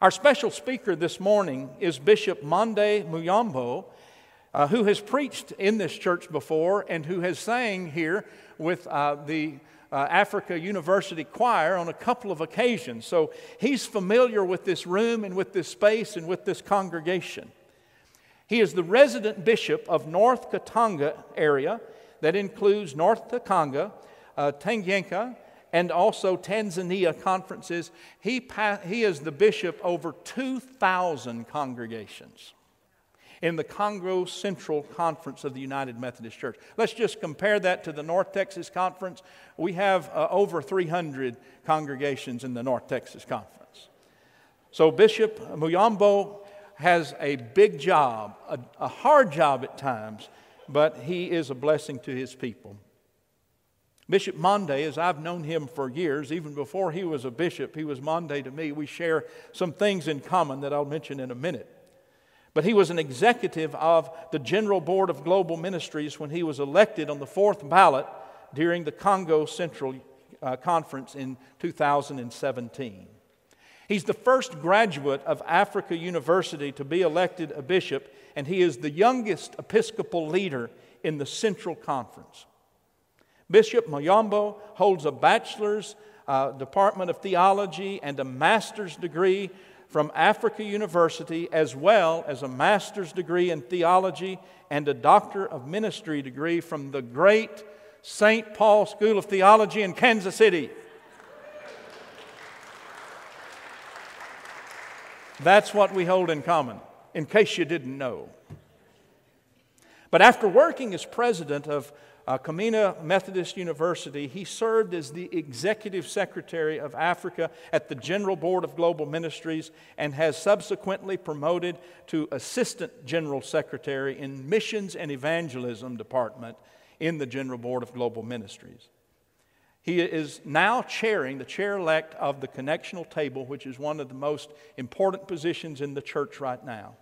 Our special speaker this morning is Bishop Mande Muyombo, uh, who has preached in this church before and who has sang here with uh, the uh, Africa University Choir on a couple of occasions. So he's familiar with this room and with this space and with this congregation. He is the resident bishop of North Katanga area that includes North Katanga, uh, Tanganyika, and also Tanzania conferences. He, pa- he is the bishop over 2,000 congregations in the Congo Central Conference of the United Methodist Church. Let's just compare that to the North Texas Conference. We have uh, over 300 congregations in the North Texas Conference. So Bishop Muyombo has a big job, a, a hard job at times, but he is a blessing to his people. Bishop Mande, as I've known him for years, even before he was a bishop, he was Mande to me. We share some things in common that I'll mention in a minute. But he was an executive of the General Board of Global Ministries when he was elected on the fourth ballot during the Congo Central uh, Conference in 2017. He's the first graduate of Africa University to be elected a bishop, and he is the youngest Episcopal leader in the Central Conference. Bishop Muyombo holds a bachelor's uh, Department of Theology and a master's degree from Africa University, as well as a master's degree in theology and a doctor of ministry degree from the great St. Paul School of Theology in Kansas City. That's what we hold in common, in case you didn't know. But after working as president of uh, Kamina Methodist University, he served as the executive secretary of Africa at the General Board of Global Ministries and has subsequently promoted to assistant general secretary in missions and evangelism department in the General Board of Global Ministries. He is now chairing the chair elect of the connectional table, which is one of the most important positions in the church right now.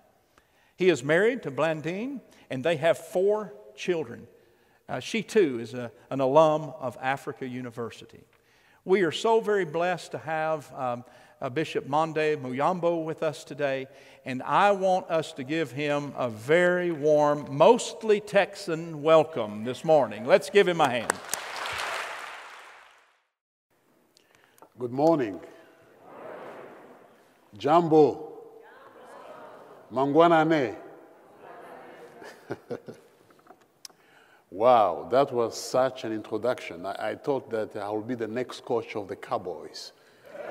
He is married to Blandine, and they have four children. Uh, she too is a, an alum of Africa University. We are so very blessed to have um, uh, Bishop Mande Muyombo with us today, and I want us to give him a very warm, mostly Texan welcome this morning. Let's give him a hand. Good morning. Jambo. Mangwanani. wow, that was such an introduction. I, I, thought that I will be the next coach of the Cowboys.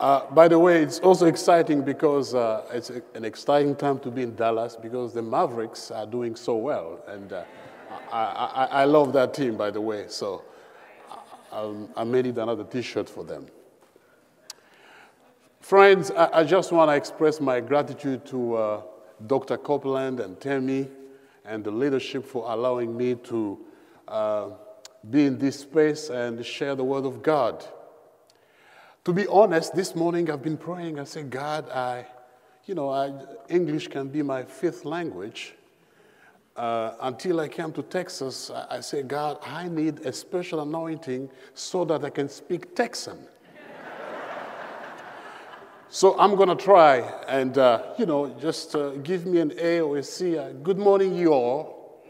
uh, by the way, it's also exciting because uh, it's a, an exciting time to be in Dallas because the Mavericks are doing so well. And uh, I, I, I, love that team, by the way, so I, I made it another t shirt for them. Friends, I, I just want to express my gratitude to uh, Dr. Copeland and Tammy and the leadership for allowing me to uh, be in this space and share the Word of God. To be honest, this morning I've been praying. I said, God, I, you know, I, English can be my fifth language uh, until I came to Texas, I, I said, God, I need a special anointing so that I can speak Texan. So I'm going to try and, uh, you know, just uh, give me an A or a C. Uh, good morning, you all.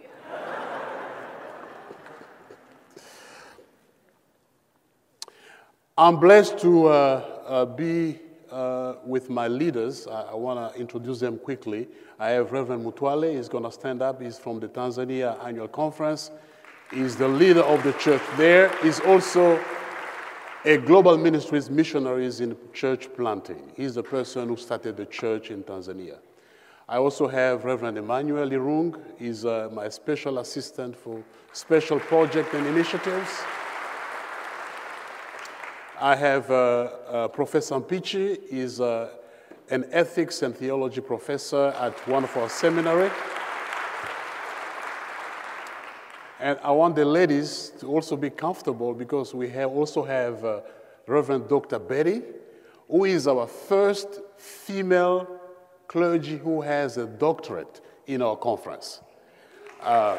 I'm blessed to uh, uh, be uh, with my leaders. I, I want to introduce them quickly. I have Reverend Mutwale. He's going to stand up. He's from the Tanzania Annual Conference. He's the leader of the church there. He's also a global ministries missionaries in church planting. He's the person who started the church in Tanzania. I also have Reverend Emmanuel Irung. He's uh, my special assistant for special project and initiatives. I have uh, uh, Professor Mpichi. He's uh, an ethics and theology professor at one of our seminary. And I want the ladies to also be comfortable because we have also have uh, Reverend Dr. Betty, who is our first female clergy who has a doctorate in our conference. Uh,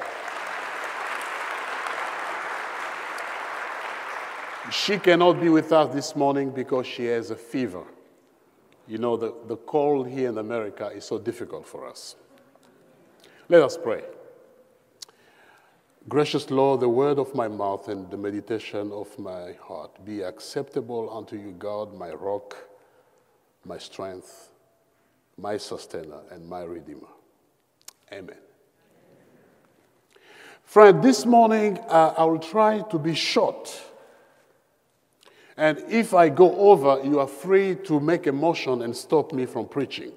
She cannot be with us this morning because she has a fever. You know, the, the cold here in America is so difficult for us. Let us pray. Gracious Lord, the word of my mouth and the meditation of my heart be acceptable unto you, God, my rock, my strength, my sustainer, and my redeemer. Amen. Friend, this morning uh, I will try to be short. And if I go over, you are free to make a motion and stop me from preaching.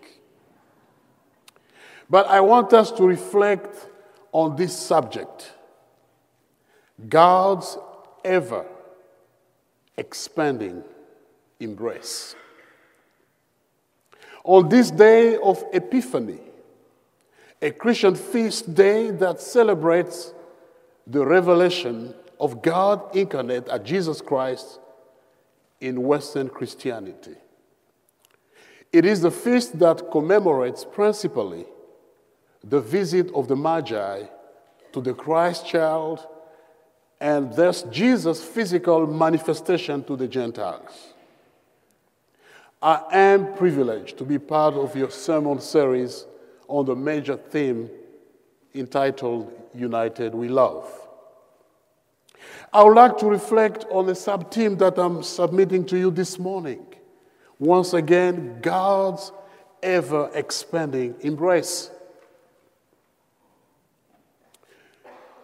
But I want us to reflect on this subject God's ever expanding embrace. On this day of Epiphany, a Christian feast day that celebrates the revelation of God incarnate at Jesus Christ in Western Christianity. It is the feast that commemorates principally the visit of the Magi to the Christ child and thus Jesus' physical manifestation to the Gentiles. I am privileged to be part of your sermon series on the major theme entitled United We Love. I would like to reflect on the sub theme that I'm submitting to you this morning. Once again, God's ever expanding embrace.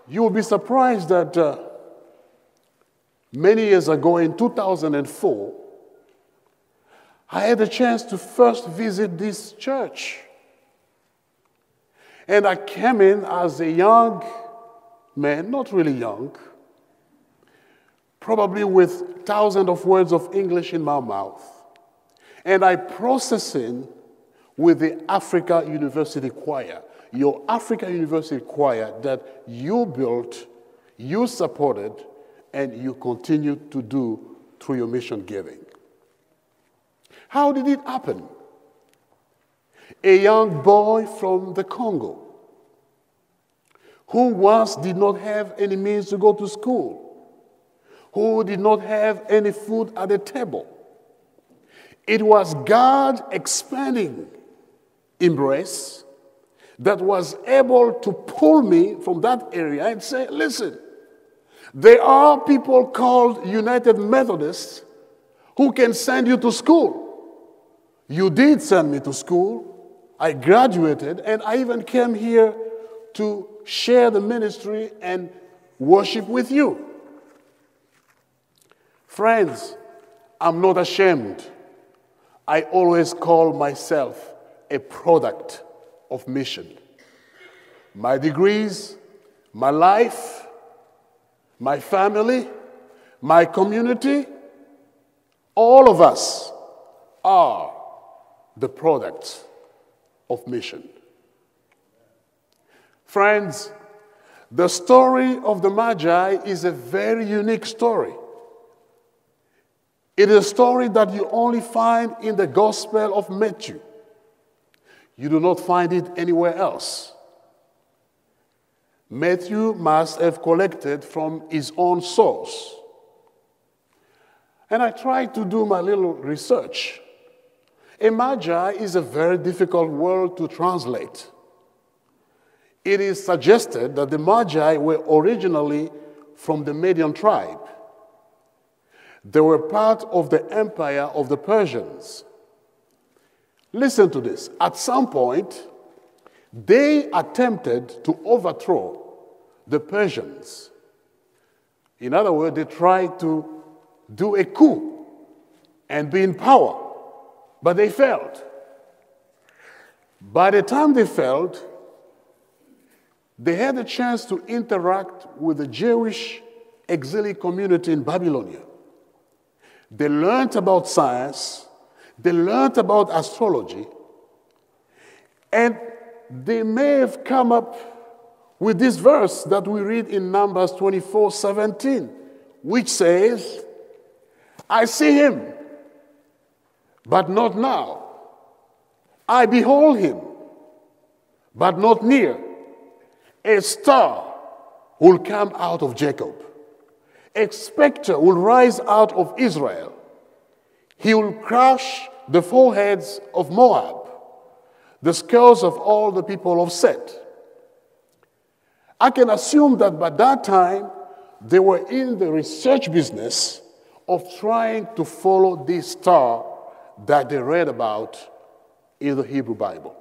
You will be surprised that uh, many years ago in 2004, I had a chance to first visit this church. And I came in as a young man, not really young, probably with thousands of words of English in my mouth. And I processed in with the Africa University Choir your Africa University choir that you built, you supported, and you continue to do through your mission giving. How did it happen? A young boy from the Congo who once did not have any means to go to school, who did not have any food at the table. It was God expanding embrace that was able to pull me from that area and say, listen, there are people called United Methodists who can send you to school. You did send me to school. I graduated, and I even came here to share the ministry and worship with you. Friends, I'm not ashamed. I always call myself a product of mission. My degrees, my life, my family, my community, all of us are the products of mission. Friends, the story of the Magi is a very unique story. It is a story that you only find in the Gospel of Matthew. You do not find it anywhere else. Matthew must have collected from his own source. And I tried to do my little research. A magi is a very difficult word to translate. It is suggested that the magi were originally from the Median tribe. They were part of the empire of the Persians. Listen to this. At some point, they attempted to overthrow the Persians. In other words, they tried to do a coup and be in power, but they failed. By the time they failed, they had a chance to interact with the Jewish exilic community in Babylonia. They learned about science, they learned about astrology, and they may have come up with this verse that we read in Numbers 24 17, which says, I see him, but not now. I behold him, but not near. A star will come out of Jacob, A specter will rise out of Israel. He will crush the foreheads of Moab, the skulls of all the people of Seth. I can assume that by that time, they were in the research business of trying to follow this star that they read about in the Hebrew Bible.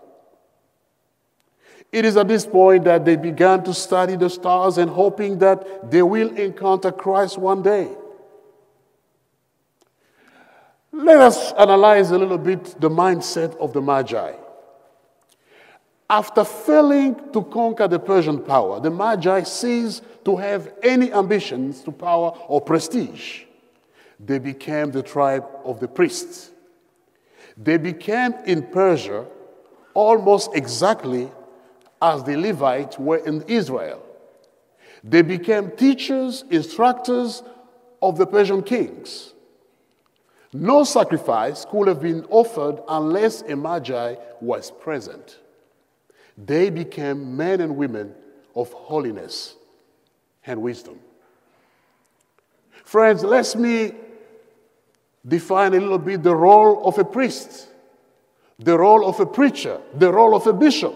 It is at this point that they began to study the stars and hoping that they will encounter Christ one day. Let us analyze a little bit the mindset of the Magi. After failing to conquer the Persian power, the Magi ceased to have any ambitions to power or prestige. They became the tribe of the priests. They became in Persia almost exactly as the Levites were in Israel. They became teachers, instructors of the Persian kings. No sacrifice could have been offered unless a Magi was present. They became men and women of holiness and wisdom. Friends, let me define a little bit the role of a priest, the role of a preacher, the role of a bishop.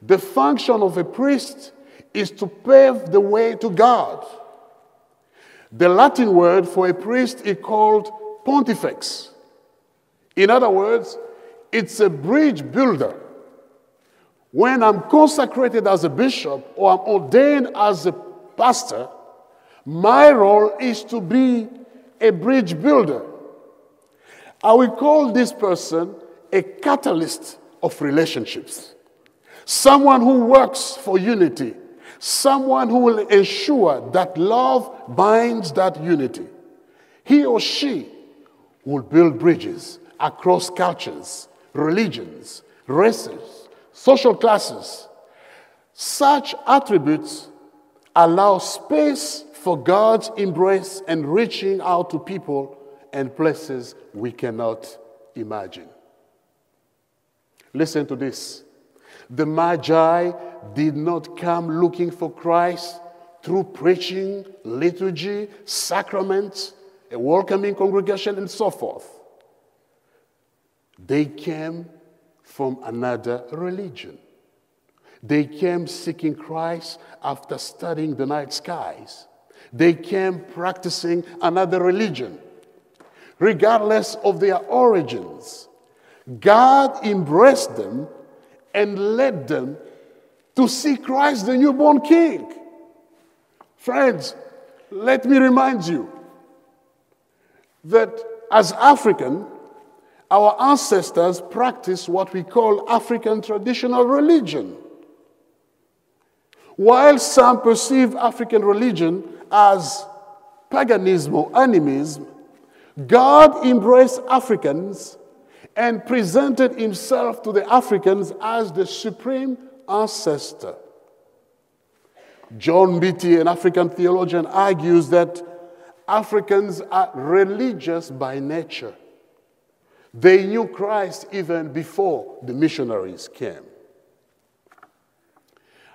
The function of a priest is to pave the way to God. The Latin word for a priest is called pontifex. In other words, it's a bridge builder. When I'm consecrated as a bishop or I'm ordained as a pastor, my role is to be a bridge builder. I will call this person a catalyst of relationships. Someone who works for unity. Someone who will ensure that love binds that unity. He or she will build bridges across cultures, religions, races, social classes. Such attributes allow space for God's embrace and reaching out to people and places we cannot imagine. Listen to this. The Magi did not come looking for Christ through preaching, liturgy, sacraments, a welcoming congregation, and so forth. They came from another religion. They came seeking Christ after studying the night skies. They came practicing another religion. Regardless of their origins, God embraced them and led them to see Christ, the newborn King. Friends, let me remind you that as African, our ancestors practiced what we call African traditional religion. While some perceive African religion as paganism or animism, God embraced Africans and presented himself to the Africans as the supreme ancestor. John Mbiti, an African theologian, argues that Africans are religious by nature. They knew Christ even before the missionaries came.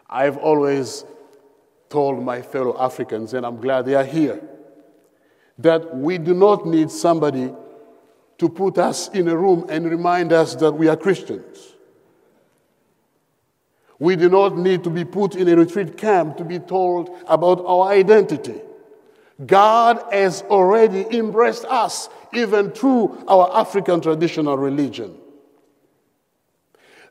I've always told my fellow Africans, and I'm glad they are here, that we do not need somebody to put us in a room and remind us that we are Christians. We do not need to be put in a retreat camp to be told about our identity. God has already embraced us, even through our African traditional religion.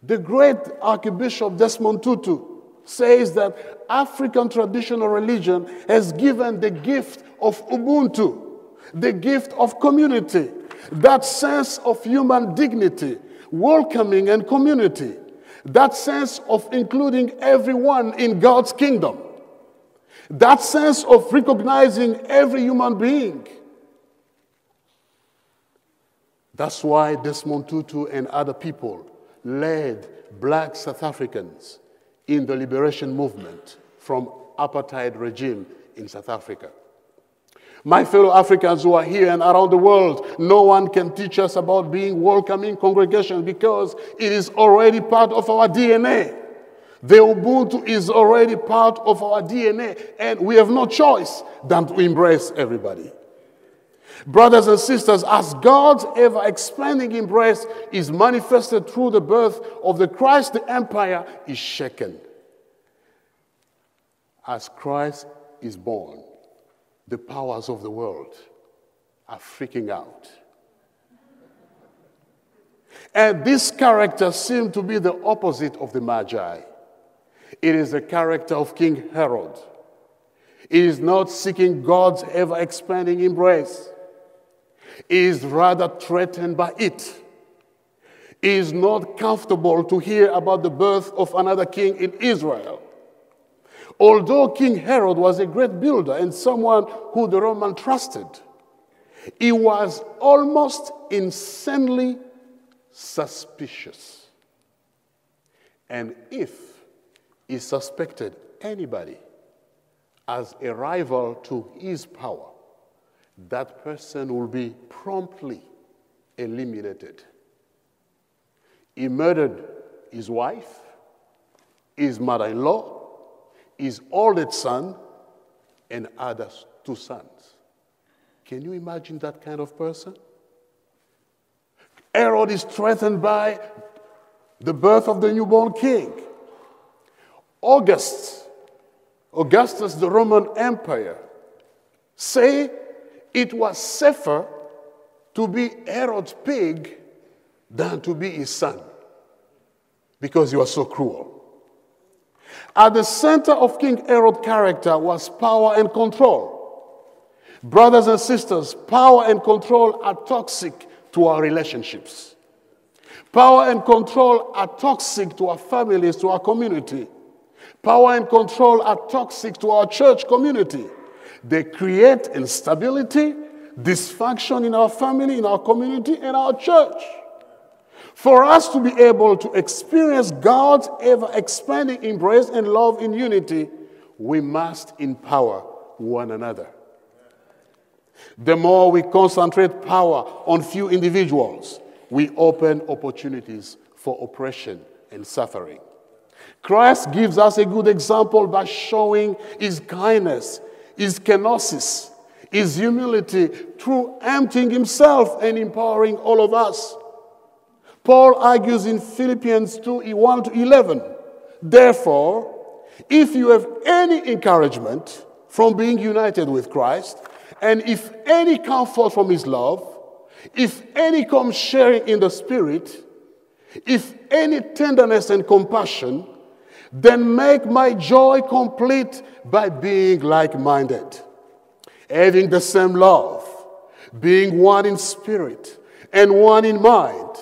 The great Archbishop Desmond Tutu says that African traditional religion has given the gift of Ubuntu, the gift of community, that sense of human dignity, welcoming, and community, that sense of including everyone in God's kingdom, that sense of recognizing every human being. That's why Desmond Tutu and other people led black South Africans in the liberation movement from apartheid regime in South Africa. My fellow Africans who are here and around the world, no one can teach us about being welcoming congregations because it is already part of our DNA. The Ubuntu is already part of our DNA, and we have no choice than to embrace everybody. Brothers and sisters, as God's ever expanding embrace is manifested through the birth of the Christ, the empire is shaken. As Christ is born, the powers of the world are freaking out. And this character seemed to be the opposite of the Magi. It is the character of King Herod. He is not seeking God's ever expanding embrace, he is rather threatened by it. He is not comfortable to hear about the birth of another king in Israel. Although King Herod was a great builder and someone who the Roman trusted, he was almost insanely suspicious. And if he suspected anybody as a rival to his power, that person will be promptly eliminated. He murdered his wife, his mother in law, his oldest son, and other two sons. Can you imagine that kind of person? Herod is threatened by the birth of the newborn king. August, Augustus, the Roman Empire, say it was safer to be Herod's pig than to be his son because he was so cruel. At the center of King Herod's character was power and control. Brothers and sisters, power and control are toxic to our relationships. Power and control are toxic to our families, to our community. Power and control are toxic to our church community. They create instability, dysfunction in our family, in our community, and our church. For us to be able to experience God's ever expanding embrace and love in unity, we must empower one another. The more we concentrate power on few individuals, we open opportunities for oppression and suffering. Christ gives us a good example by showing his kindness, his kenosis, his humility through emptying himself and empowering all of us. Paul argues in Philippians 2 1 to 11. Therefore, if you have any encouragement from being united with Christ, and if any comfort from his love, if any come sharing in the Spirit, if any tenderness and compassion, then make my joy complete by being like minded, having the same love, being one in spirit and one in mind.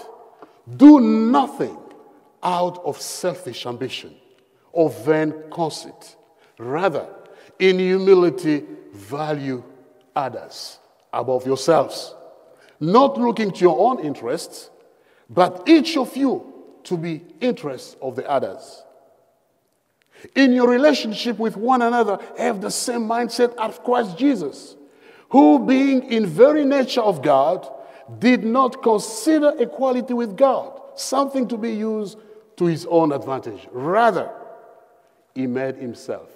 Do nothing out of selfish ambition or vain conceit. Rather, in humility, value others above yourselves, not looking to your own interests, but each of you to be interests of the others. In your relationship with one another, have the same mindset as Christ Jesus, who, being in very nature of God, did not consider equality with God something to be used to his own advantage. Rather, he made himself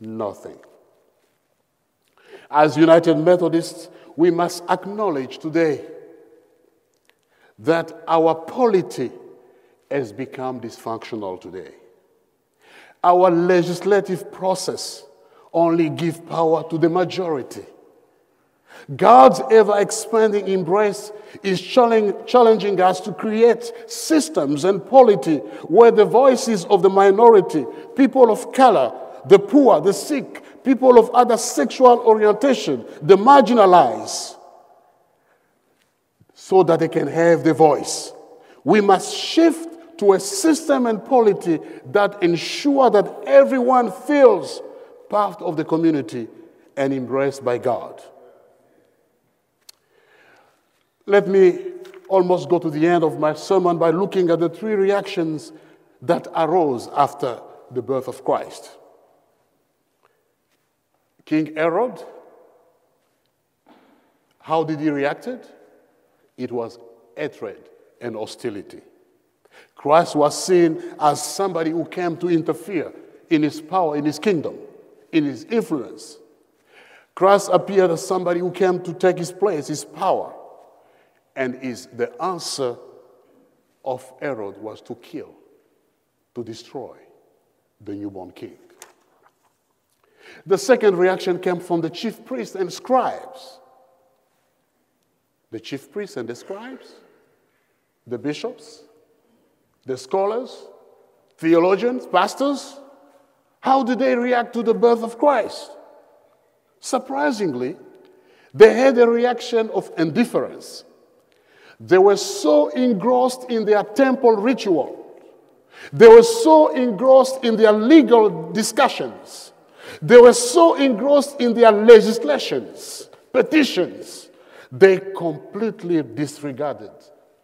nothing. As United Methodists, we must acknowledge today that our polity has become dysfunctional today. Our legislative process only gives power to the majority. God's ever expanding embrace is challenging us to create systems and polity where the voices of the minority, people of color, the poor, the sick, people of other sexual orientation, the marginalized, so that they can have the voice. We must shift to a system and polity that ensure that everyone feels part of the community and embraced by God. Let me almost go to the end of my sermon by looking at the three reactions that arose after the birth of Christ. King Herod, how did he react? It was hatred and hostility. Christ was seen as somebody who came to interfere in his power, in his kingdom, in his influence. Christ appeared as somebody who came to take his place, his power. And is the answer of Herod was to kill, to destroy the newborn king. The second reaction came from the chief priests and scribes. The chief priests and the scribes, the bishops, the scholars, theologians, pastors, how did they react to the birth of Christ? Surprisingly, they had a reaction of indifference. They were so engrossed in their temple ritual. They were so engrossed in their legal discussions. They were so engrossed in their legislations, petitions, they completely disregarded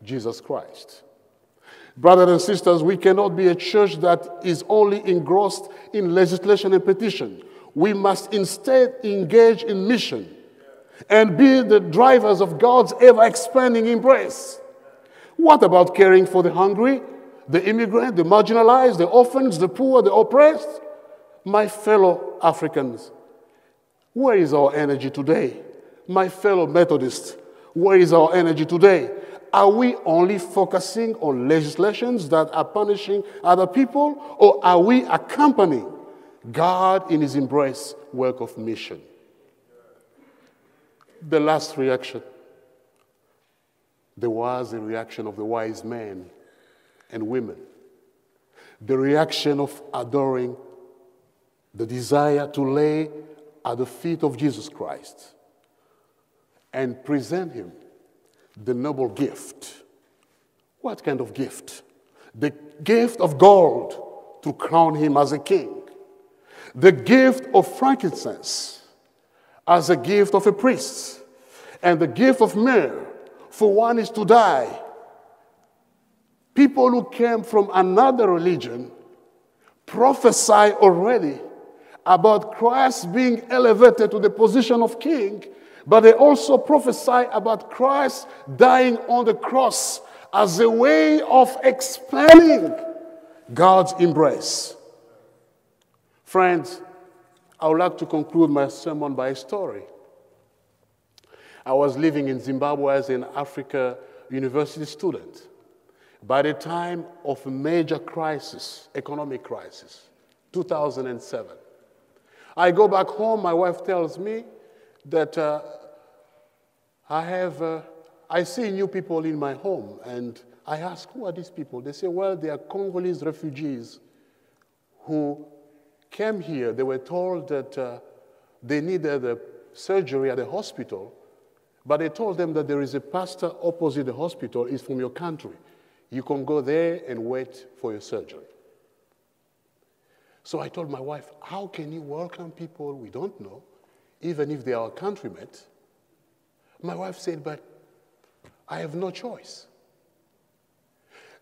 Jesus Christ. Brothers and sisters, we cannot be a church that is only engrossed in legislation and petition. We must instead engage in mission and be the drivers of God's ever expanding embrace. What about caring for the hungry, the immigrant, the marginalized, the orphans, the poor, the oppressed? My fellow Africans, where is our energy today? My fellow Methodists, where is our energy today? Are we only focusing on legislations that are punishing other people, or are we accompanying God in his embrace work of mission? The last reaction there was a reaction of the wise men and women, the reaction of adoring, the desire to lay at the feet of Jesus Christ and present him the noble gift. What kind of gift? The gift of gold to crown him as a king, the gift of frankincense as a gift of a priest, and the gift of myrrh for one is to die. People who came from another religion prophesy already about Christ being elevated to the position of king but they also prophesy about Christ dying on the cross as a way of expelling God's embrace. Friends, I would like to conclude my sermon by a story. I was living in Zimbabwe as an Africa university student. By the time of a major crisis, economic crisis, 2007, I go back home, my wife tells me that uh, I have, uh, I see new people in my home, and I ask, who are these people? They say, well, they are Congolese refugees who came here. They were told that uh, they needed a surgery at the hospital, but they told them that there is a pastor opposite the hospital, is from your country. You can go there and wait for your surgery. So I told my wife, how can you welcome people we don't know even if they are countrymen. My wife said, But I have no choice.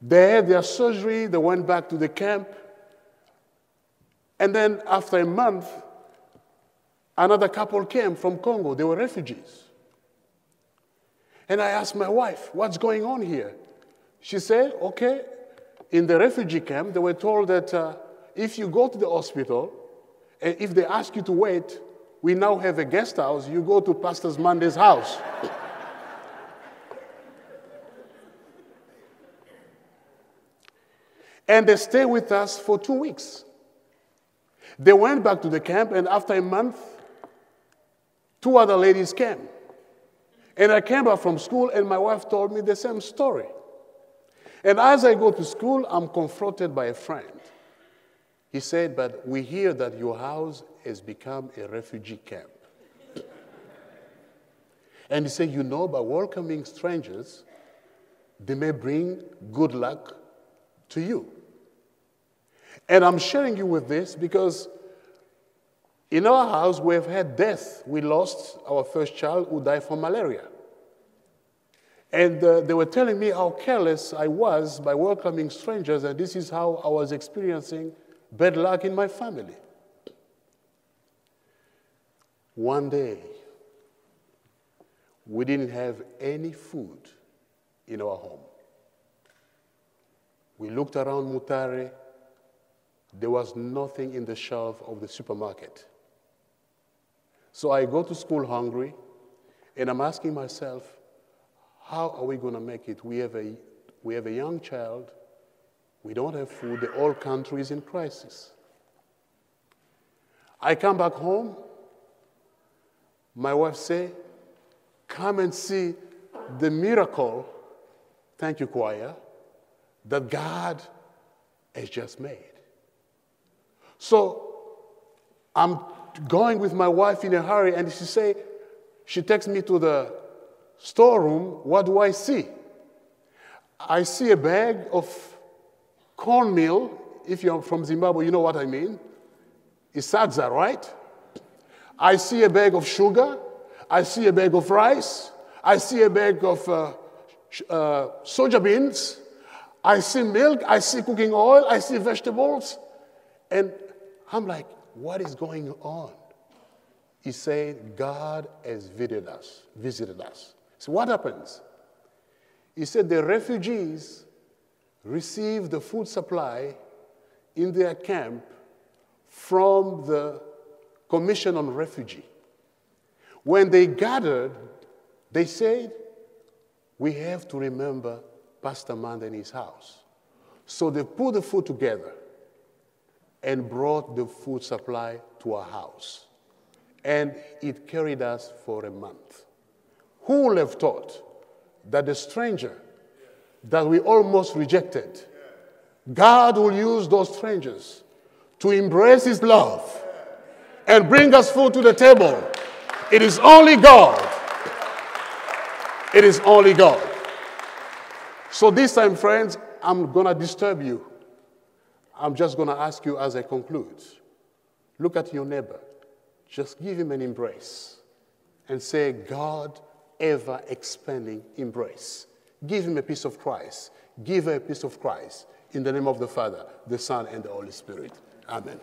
They had their surgery, they went back to the camp. And then after a month, another couple came from Congo. They were refugees. And I asked my wife, What's going on here? She said, Okay, in the refugee camp, they were told that uh, if you go to the hospital, and if they ask you to wait, we now have a guest house. You go to Pastor Monday's house. and they stay with us for two weeks. They went back to the camp, and after a month, two other ladies came. And I came back from school, and my wife told me the same story. And as I go to school, I'm confronted by a friend. He said, But we hear that your house has become a refugee camp. and he said, You know, by welcoming strangers, they may bring good luck to you. And I'm sharing you with this because in our house we've had death. We lost our first child who died from malaria. And uh, they were telling me how careless I was by welcoming strangers, and this is how I was experiencing bad luck in my family. One day, we didn't have any food in our home. We looked around Mutare. There was nothing in the shelf of the supermarket. So I go to school hungry, and I'm asking myself, how are we going to make it? We have, a, we have a young child, we don't have food, the whole country is in crisis. I come back home, my wife say, come and see the miracle, thank you, choir, that God has just made. So I'm going with my wife in a hurry, and she say, she takes me to the storeroom. What do I see? I see a bag of cornmeal. If you're from Zimbabwe, you know what I mean. It's sadza, right? I see a bag of sugar. I see a bag of rice. I see a bag of uh, uh, soja beans. I see milk. I see cooking oil. I see vegetables. And I'm like, what is going on? He said, God has visited us, visited us. So what happens? He said the refugees received the food supply in their camp from the Commission on Refugee. When they gathered, they said, We have to remember Pastor Manda in his house. So they put the food together and brought the food supply to our house. And it carried us for a month. Who would have thought that the stranger that we almost rejected, God will use those strangers to embrace his love and bring us food to the table. It is only God. It is only God. So this time, friends, I'm going to disturb you. I'm just going to ask you as I conclude look at your neighbor. Just give him an embrace and say, God, ever expanding embrace. Give him a piece of Christ. Give her a piece of Christ. In the name of the Father, the Son, and the Holy Spirit. Amen.